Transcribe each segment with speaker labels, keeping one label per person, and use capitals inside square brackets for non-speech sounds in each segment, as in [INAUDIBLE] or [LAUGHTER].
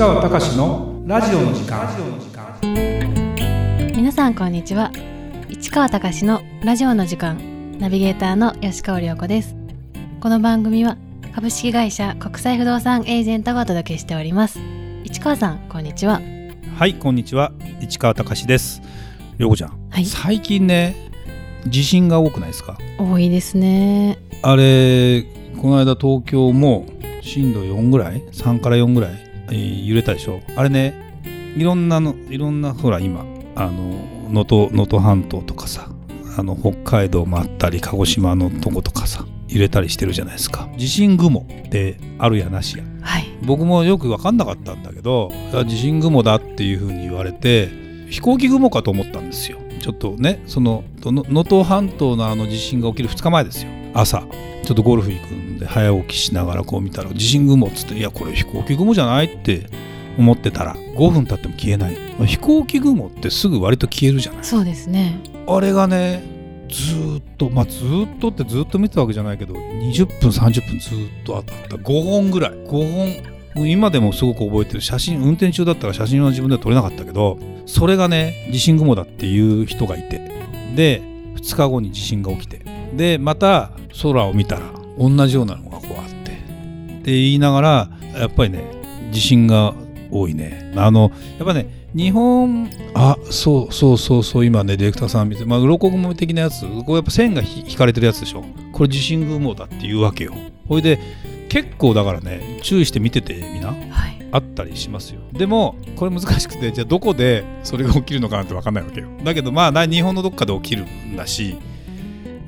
Speaker 1: 川隆のラジオの時間。
Speaker 2: 皆さんこんにちは。市川隆のラジオの時間。ナビゲーターの吉川良子です。この番組は株式会社国際不動産エージェントがお届けしております。市川さんこんにちは。
Speaker 1: はいこんにちは。市川隆です。良子ちゃん、
Speaker 2: はい。
Speaker 1: 最近ね地震が多くないですか？
Speaker 2: 多いですね。
Speaker 1: あれこの間東京も震度4ぐらい？3から4ぐらい、えー揺れたでしょ？あれねいろんなのいろんなほら今あの能登半島とかさあの北海道もあったり鹿児島のとことかさ揺れたりしてるじゃないですか。地震雲ってあるやなしや。
Speaker 2: はい。
Speaker 1: 僕もよく分かんなかったんだけど地震雲だっていうふうに言われて飛行機雲かと思ったんですよ。ちょっとねそのの能登半島のあの地震が起きる2日前ですよ朝ちょっとゴルフ行くんで早起きしながらこう見たら地震雲っつっていやこれ飛行機雲じゃないって思ってたら5分経っても消えない。飛行機雲ってすぐ割と消えるじゃない。
Speaker 2: そうですね。
Speaker 1: あれがねずーっとまあずーっとってずっと見てたわけじゃないけど20分30分ずーっとあった。5本ぐらい。5本今でもすごく覚えてる。写真運転中だったら写真は自分では撮れなかったけどそれがね地震雲だっていう人がいて。で2日後に地震が起きてでまた空を見たら同じようなのがこうあって。って言いながらやっぱりね地震が多いね。あのやっぱね日本あそうそうそうそう今ねディレクターさん見てまあ鱗雲的なやつこうやっぱ線がひ引かれてるやつでしょ。これ地震雲だっていうわけよ。ほいで結構だからね注意して見ててみな
Speaker 2: はい。
Speaker 1: あったりしますよ。でもこれ難しくてじゃあどこでそれが起きるのかなって分かんないわけよ。だけどまあな日本のどっかで起きるんだし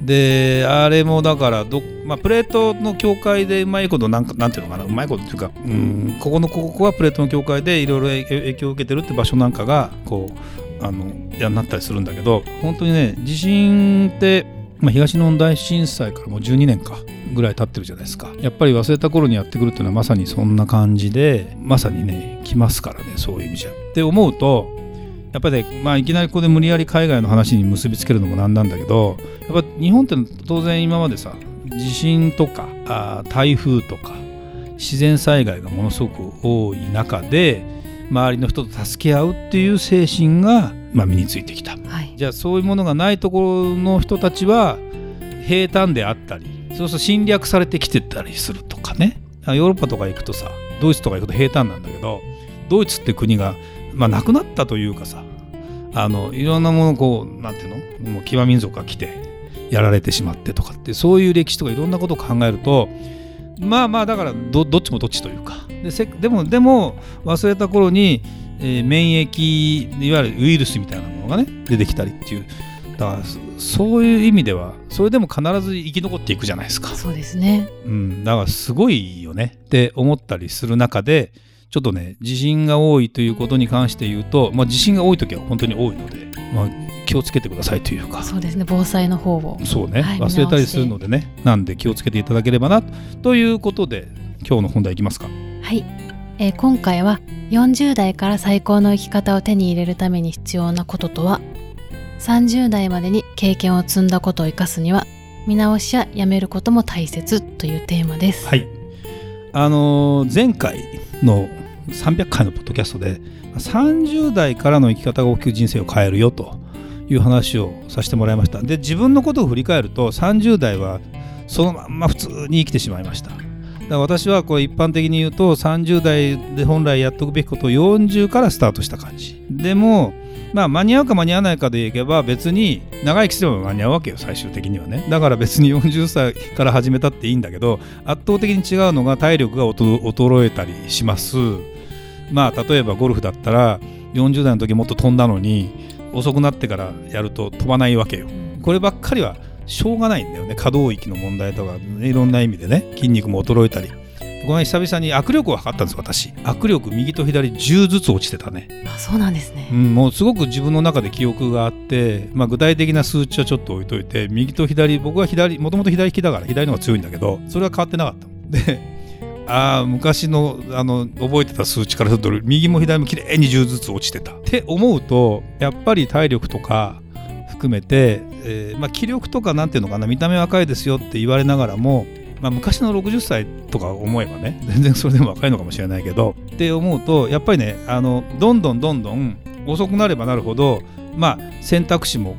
Speaker 1: であれもだからど、まあ、プレートの境界でうまいことなんかなんていうのかなうまいことっていうかうんここのここはプレートの境界でいろいろ影響を受けてるって場所なんかがこうあのやなったりするんだけど本当にね地震って、まあ、東日本大震災からもう12年かぐらい経ってるじゃないですかやっぱり忘れた頃にやってくるっていうのはまさにそんな感じでまさにね来ますからねそういう意味じゃ。って思うとやっぱりね、まあ、いきなりここで無理やり海外の話に結びつけるのもなんなんだけどやっぱ日本って当然今までさ地震とかあー台風とか自然災害がものすごく多い中で周りの人と助け合うっていう精神が、まあ、身についてきた。
Speaker 2: はい
Speaker 1: じゃあそういうものがないところの人たちは平坦であったりそうすると侵略されてきてたりするとかねあヨーロッパとか行くとさドイツとか行くと平坦なんだけどドイツって国が、まあ、なくなったというかさあのいろんなものこうなんていうの？もう騎馬民族が来てやられてしまってとかってそういう歴史とかいろんなことを考えるとまあまあだからどどっちもどっちというか。でせでもでも忘れた頃に、えー免疫いわゆるウイルスみたいなものがね出てきたりっていう。だからそそういう意味ではそれでも必ず生き残っていくじゃないですか。
Speaker 2: そうですね。
Speaker 1: うん、だからすごいよね。って思ったりする中でちょっとね地震が多いということに関して言うと、まあ、地震が多い時は本当に多いので、まあ、気をつけてくださいというか。
Speaker 2: そうですね防災の方を。
Speaker 1: そうね、
Speaker 2: はい
Speaker 1: 忘れたりするのでね。なんで気をつけていただければなということで今日の本題いきますか。
Speaker 2: はい、えー今回は40代から最高の生き方を手に入れるために必要なこととは？30代までに経験を積んだことを生かすには見直しややめることも大切というテーマです。
Speaker 1: はい。あのー前回の300回のポッドキャストで30代からの生き方が大きく人生を変えるよという話をさせてもらいました。で自分のことを振り返ると30代はそのまんま普通に生きてしまいました。私はこれ一般的に言うと30代で本来やっておくべきことを40からスタートした感じ。でもまあ間に合うか間に合わないかでいけば別に長生きすれば間に合うわけよ最終的にはね。だから別に40歳から始めたっていいんだけど圧倒的に違うのが体力が衰衰えたりします。まあ例えばゴルフだったら40代の時もっと飛んだのに遅くなってからやると飛ばないわけよ。こればっかりはしょうがないんだよね。可動域の問題とかいろんな意味でね。筋肉も衰えたり。この前久々に握力を測ったんです私。握力右と左10ずつ落ちてたね。
Speaker 2: あそうなんですね。
Speaker 1: うん、もうすごく自分の中で記憶があって、まあ、具体的な数値はちょっと置いといて右と左僕は左もともと左利きだから左の方が強いんだけどそれは変わってなかったでああ昔のあの覚えてた数値からすると右も左もきれいに10ずつ落ちてた。って思うとやっぱり体力とか含めて、えーまあ、気力とかなんていうのかな見た目は赤いですよって言われながらもまあ、昔の60歳とか思えばね全然それでも若いのかもしれないけどって思うとやっぱりねあのどんどんどんどん遅くなればなるほど、まあ、選択肢も、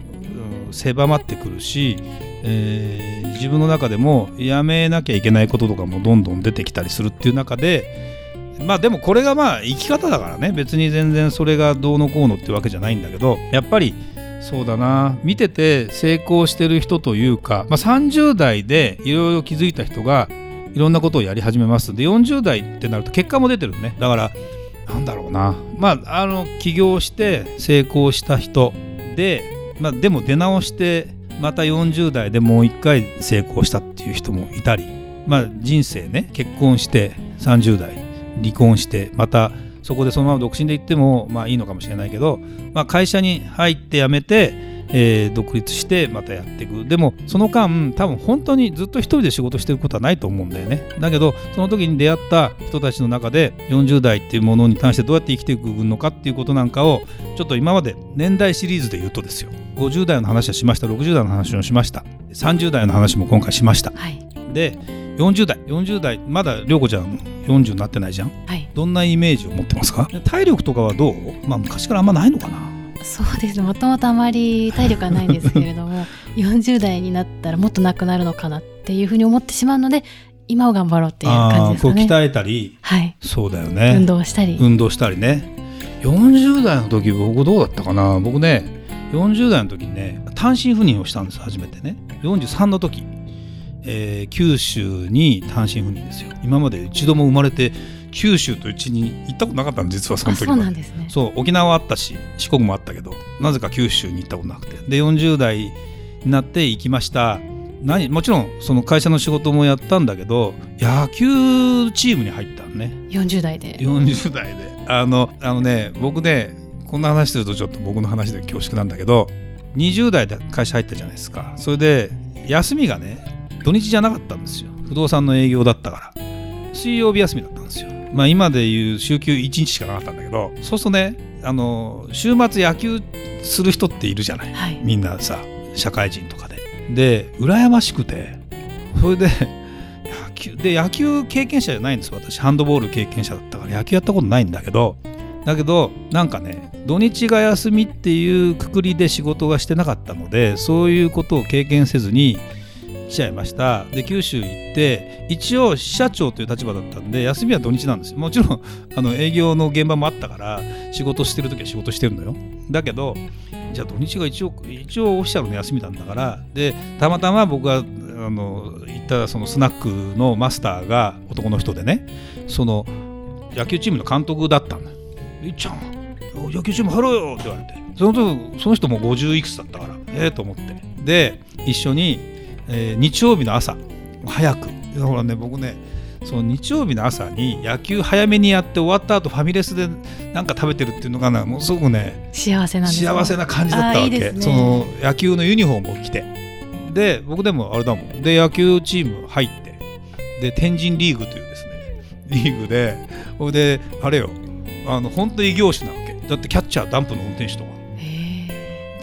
Speaker 1: うん、狭まってくるし、えー、自分の中でもやめなきゃいけないこととかもどんどん出てきたりするっていう中でまあでもこれがまあ生き方だからね別に全然それがどうのこうのってわけじゃないんだけどやっぱりそうだな。見てて成功してる人というか、まあ、30代でいろいろ気づいた人がいろんなことをやり始めます。で40代ってなると結果も出てるね。だからなんだろうな。まああの起業して成功した人。で、まあ、でも出直してまた40代でもう一回成功したっていう人もいたり。まあ人生ね結婚して30代離婚してまたそこでそのまま独身で行ってもまあいいのかもしれないけど、まあ、会社に入って辞めて、えー、独立してまたやっていく。でもその間多分本当にずっと一人で仕事してることはないと思うんだよね。だけどその時に出会った人たちの中で40代っていうものに関してどうやって生きていくのかっていうことなんかをちょっと今まで年代シリーズで言うとですよ。50代の話はしました。60代の話もしました。30代の話も今回しました、はい、で40代40代まだ涼子ちゃん40になってないじゃん、はい、どんなイメージを持ってますか？体力とかはどう？まあ昔からあんまないのかな。
Speaker 2: そうですもともとあまり体力はないんですけれども [LAUGHS] 40代になったらもっとなくなるのかなっていうふうに思ってしまうので今を頑張ろうっていう感じですかね。
Speaker 1: 鍛えたり、
Speaker 2: はい、
Speaker 1: そうだよね。
Speaker 2: 運動したり。
Speaker 1: 運動したりね。40代の時僕どうだったかな？僕ね40代の時にね単身赴任をしたんです初めてね。43の時えー、九州に単身赴任ですよ。今まで一度も生まれて九州とうちに行ったことなかったの実はその時
Speaker 2: そうなんですね。
Speaker 1: そう沖縄あったし四国もあったけどなぜか九州に行ったことなくて。で40代になって行きました。何もちろんその会社の仕事もやったんだけど野球チームに入ったのね。
Speaker 2: 40代で。
Speaker 1: 40代で。あのあのね僕ねこんな話するとちょっと僕の話で恐縮なんだけど20代で会社入ったじゃないですか。それで休みがね土日じゃなかったんですよ。不動産の営業だったから。水曜日休みだったんですよ。まあ今でいう週休1日しかなかったんだけどそうするとねあの週末野球する人っているじゃない、はい、みんなさ社会人とかで。で羨ましくて。それで野球で野球経験者じゃないんです私。ハンドボール経験者だったから。野球やったことないんだけど。だけどなんかね土日が休みっていうくくりで仕事がしてなかったのでそういうことを経験せずに来ちゃいました。で九州行って一応支社長という立場だったんで休みは土日なんですよ。もちろん [LAUGHS] あの営業の現場もあったから仕事してる時は仕事してるのよ。だけどじゃあ土日が一応一応オフィシャルの休みなんだからでたまたま僕があの行ったそのスナックのマスターが男の人でねその野球チームの監督だったんだいっちゃん野球チーム入ろうよって言われて。そのその人も50いくつだったからええー、と思って。で一緒にえー、日曜日の朝。早く。ほらね僕ねその日曜日の朝に野球早めにやって終わった後ファミレスでなんか食べてるっていうのがなもうすごくね
Speaker 2: 幸せなん
Speaker 1: 幸せな感じだったわけ、ね、その野球のユニフォームを着て。で僕でもあれだもん。で野球チーム入って。で天神リーグというですねリーグで。ほいであれよ。あの本当異業種なわけ。だってキャッチャーダンプの運転手とか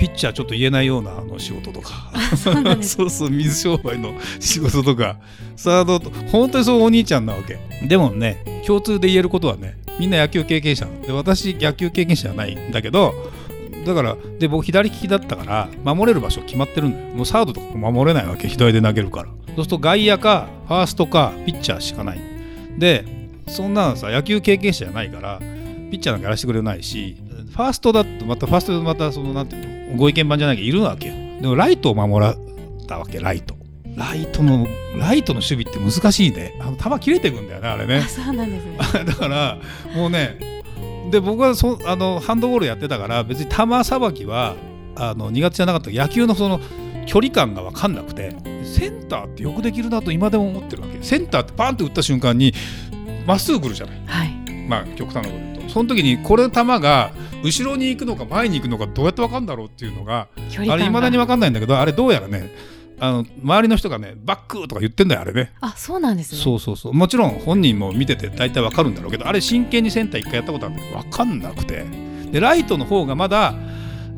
Speaker 1: ピッチャーちょっと言えないようなあの仕事とか。[LAUGHS] そうそう水商売の仕事とか。サードと本当にそうお兄ちゃんなわけ。でもね共通で言えることはねみんな野球経験者で私野球経験者じゃないんだけどだからで僕左利きだったから守れる場所決まってるんだよ。もうサードとかも守れないわけ左で投げるから。そうすると外野かファーストかピッチャーしかない。でそんなのさ野球経験者じゃないからピッチャーなんかやらせてくれないしファーストだとまたファーストでまたそのなんていうの？ご意見番じゃなきゃいるわけよ。でもライトを守らたわけライト。ライトのライトの守備って難しいねあの球切れてくんだよねあれね。
Speaker 2: そうなんですね。[LAUGHS]
Speaker 1: だからもうねで僕はそあのハンドボールやってたから別に球さばきはあの苦手じゃなかった野球のその距離感が分かんなくてセンターってよくできるなと今でも思ってるわけ。センターってパンって打った瞬間にまっすぐ来るじゃない、はい、まあ極端なこと言うとその時にこれの球が後ろに行くのか前に行くのかどうやって分かるんだろうっていうのがあれいまだに分かんないんだけどあれどうやらねあの周りの人がねバックとか言ってんだよあれね。
Speaker 2: あそうなんですね。
Speaker 1: そうそうそう。もちろん本人も見てて大体分かるんだろうけどあれ真剣にセンター一回やったことあるんだけど分かんなくて。でライトの方がまだ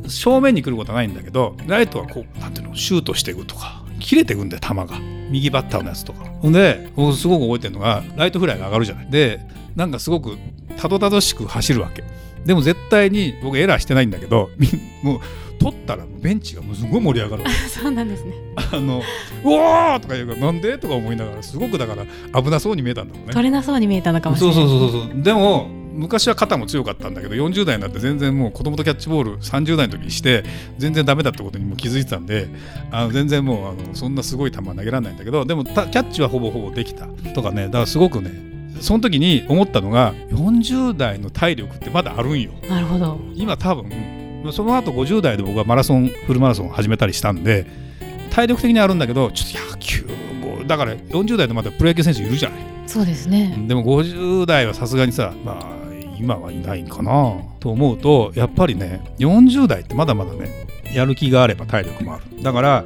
Speaker 1: 正面に来ることはないんだけどライトはこうなんていうのシュートしていくとか切れてくんだよ球が。右バッターのやつとか。ほんで僕すごく覚えてるのがライトフライが上がるじゃない。でなんかすごくたどたどしく走るわけ。でも絶対に僕エラーしてないんだけどみもう取ったらベンチがもうすごい盛り上がる [LAUGHS]
Speaker 2: そうなんですね。
Speaker 1: あのうわーとか言うからなんでとか思いながらすごくだから危なそうに見えたんだろうね。
Speaker 2: 取れなそうに見えたのかもしれ
Speaker 1: そ
Speaker 2: ない。
Speaker 1: うそうそうそうでも昔は肩も強かったんだけど40代になって全然もう子供とキャッチボール30代の時にして全然ダメだってことにも気づいてたんであの全然もうあのそんなすごい球は投げられないんだけどでもたキャッチはほぼほぼできた。とかねだからすごくねその時に思ったのが40代の体力ってまだあるんよ。
Speaker 2: なるほど。
Speaker 1: 今多分その後50代で僕はマラソンフルマラソンを始めたりしたんで体力的にあるんだけどちょっと野球もだから40代でまだプロ野球選手いるじゃない。
Speaker 2: そうですね。
Speaker 1: でも50代はさすがにさまあ今はいないんかなと思うとやっぱりね40代ってまだまだねやる気があれば体力もある。だから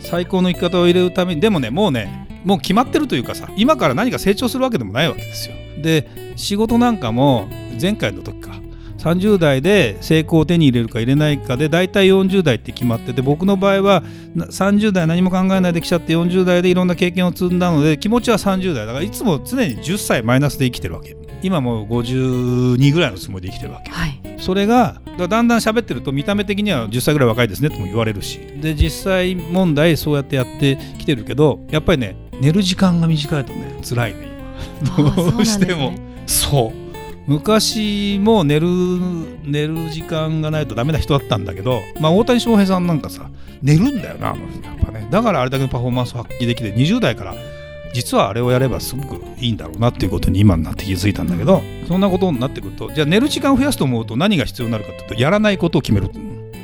Speaker 1: 最高の生き方を入れるためにでもねもうねもう決まってるというかさ今から何か成長するわけでもないわけですよ。で仕事なんかも前回の時か30代で成功を手に入れるか入れないかで大体40代って決まってて僕の場合はな30代何も考えないできちゃって40代でいろんな経験を積んだので気持ちは30代だ。からいつも常に10歳マイナスで生きてるわけ。今もう52ぐらいのつもりで生きてるわけ。
Speaker 2: はい。
Speaker 1: それがだだんだん喋ってると見た目的には10歳ぐらい若いですねとも言われるし。で実際問題そうやってやってきてるけどやっぱりね寝る時間が短いとね辛いね今。どうしても。
Speaker 2: そう。ね
Speaker 1: そう昔も寝る寝る時間がないとダメな人だったんだけど、まあ、大谷翔平さんなんかさ寝るんだよなやっぱね。だからあれだけのパフォーマンスを発揮できて20代から実はあれをやればすごくいいんだろうなっていうことに今になって気づいたんだけどそんなことになってくるとじゃあ寝る時間を増やすと思うと何が必要になるかっていうとやらないことを決める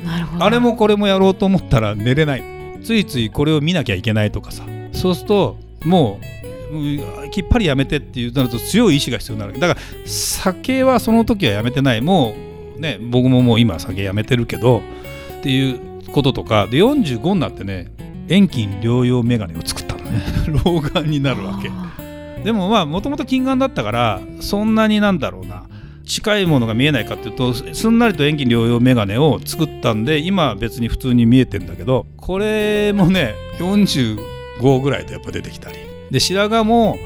Speaker 2: なるほど。
Speaker 1: あれもこれもやろうと思ったら寝れない。ついついこれを見なきゃいけないとかさそうするともううんきっぱりやめてっていうなると強い意志が必要になる。だから酒はその時はやめてない。もうね僕ももう今酒やめてるけどっていうこととかで45になってね遠近療養メガネを作ったのね。[LAUGHS] 老眼になるわけ。
Speaker 2: あ
Speaker 1: でもまあもともと近眼だったからそんなになんだろうな。近いものが見えないかっていうとすんなりと遠近療養メガネを作ったんで今は別に普通に見えてんだけどこれもね45ぐらいでやっぱ出てきたり。で白髪も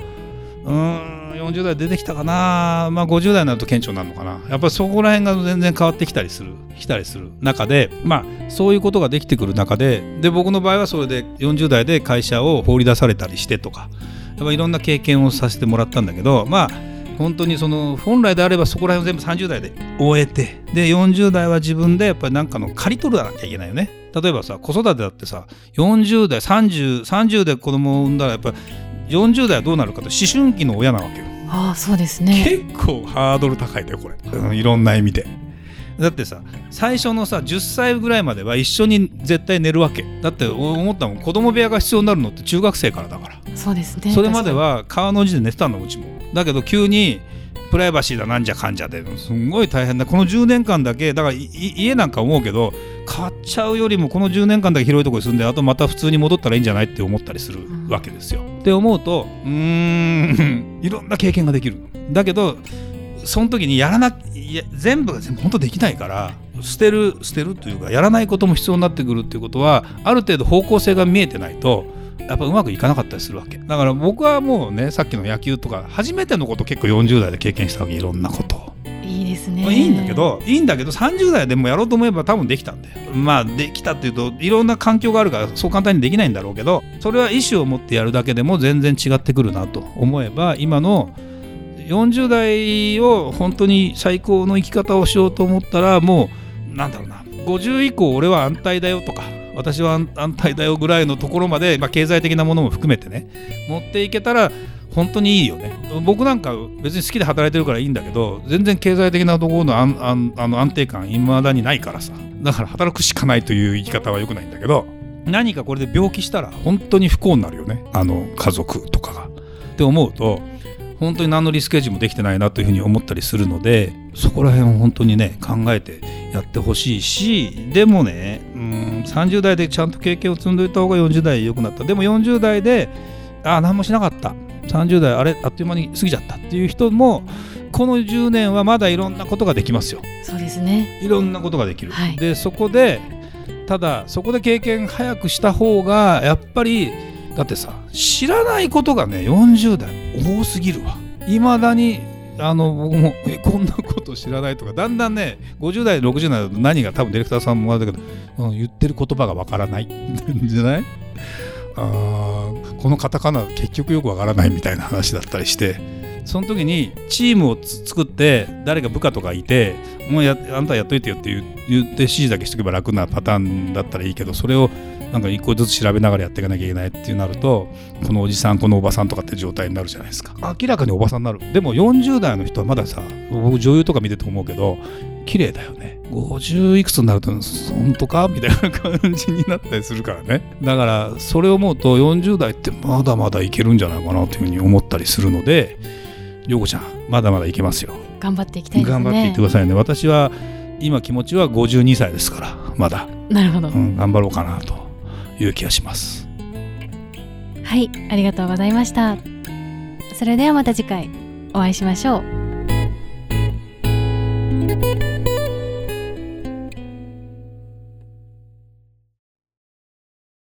Speaker 1: うーん40代出てきたかな。まあ50代になると顕著になるのかな。やっぱりそこら辺が全然変わってきたりするきたりする中でまあそういうことができてくる中でで僕の場合はそれで40代で会社を放り出されたりしてとかやっぱいろんな経験をさせてもらったんだけどまあ本当にその本来であればそこら辺を全部30代で終えてで40代は自分でやっぱり何かの借り取らなきゃいけないよね。例えばさ子育てだってさ40代3030 30で子供を産んだらやっぱり40代はどうなるかと思春期の親なわけよ。
Speaker 2: ああそうですね。
Speaker 1: 結構ハードル高いんだよこれ、うんいろんな意味で。だってさ最初のさ10歳ぐらいまでは一緒に絶対寝るわけ。だって思ったもん。子供部屋が必要になるのって中学生からだから。
Speaker 2: そうですね
Speaker 1: それまでは川の字で寝てたのうちも。だけど急にプライバシーだなんじゃかんじゃですんごい大変だこの10年間だけだから家なんか思うけど変わっちゃうよりもこの10年間だけ広いところに住んであとまた普通に戻ったらいいんじゃないって思ったりするわけですよ。って思うとうーんいろんな経験ができるのだけどその時にやらな全部が全部本当できないから捨てる捨てるというかやらないことも必要になってくるっていうことはある程度方向性が見えてないとやっぱうまくいかなかったりするわけ。だから僕はもうねさっきの野球とか初めてのこと結構40代で経験したわけ。いろんなことを。
Speaker 2: いいですね。
Speaker 1: まあいいんだけどいいんだけど30代でもやろうと思えば多分できたんだよ。まあできたっていうといろんな環境があるからそう簡単にできないんだろうけどそれは意思を持ってやるだけでも全然違ってくるなと思えば今の40代を本当に最高の生き方をしようと思ったらもうなんだろうな。50以降俺は安泰だよとか私は安泰だよぐらいのところまで、まあ、経済的なものも含めてね持っていけたら本当にいいよね。僕なんか別に好きで働いてるからいいんだけど全然経済的なところの安安あの安定感いまだにないからさ。だから働くしかないという言い方は良くないんだけど何かこれで病気したら本当に不幸になるよね。あの家族とかが。って思うと本当に何のリスクエッジもできてないなというふうに思ったりするのでそこら辺を本当にね考えてやってほしいしでもねうん30代でちゃんと経験を積んでおいた方が40代良くなった。でも40代でああ何もしなかった。30代あれあっという間に過ぎちゃったっていう人もこの10年はまだいろんなことができますよ。
Speaker 2: そうですね。
Speaker 1: いろんなことができる、
Speaker 2: はい。
Speaker 1: でそこでただそこで経験早くした方がやっぱりだってさ知らないことがね40代多すぎるわ。いまだにあの僕もえこんなこと知らないとかだんだんね50代60代だと何が多分ディレクターさんもあれだけど、うん、言ってる言葉がわからない。じゃない？あこのカタカナ結局よくわからないみたいな話だったりして。その時にチームを作って誰か部下とかいてもうやあんたやっといてよって言って指示だけしとけば楽なパターンだったらいいけどそれをなんか一個ずつ調べながらやっていかなきゃいけないってなるとこのおじさんこのおばさんとかって状態になるじゃないですか。明らかにおばさんになる。でも40代の人はまださ僕女優とか見てて思うけど綺麗だよね。50いくつになると本当かみたいな感じになったりするからね。だからそれを思うと40代ってまだまだいけるんじゃないかなというふうに思ったりするので陽子ちゃんまだまだいけますよ。
Speaker 2: 頑張っていきたいですね。
Speaker 1: 頑張っていってくださいね。私は今気持ちは52歳ですからまだ、
Speaker 2: なるほど、
Speaker 1: うん、頑張ろうかなという気がします。
Speaker 2: はいありがとうございました。それではまた次回お会いしましょう。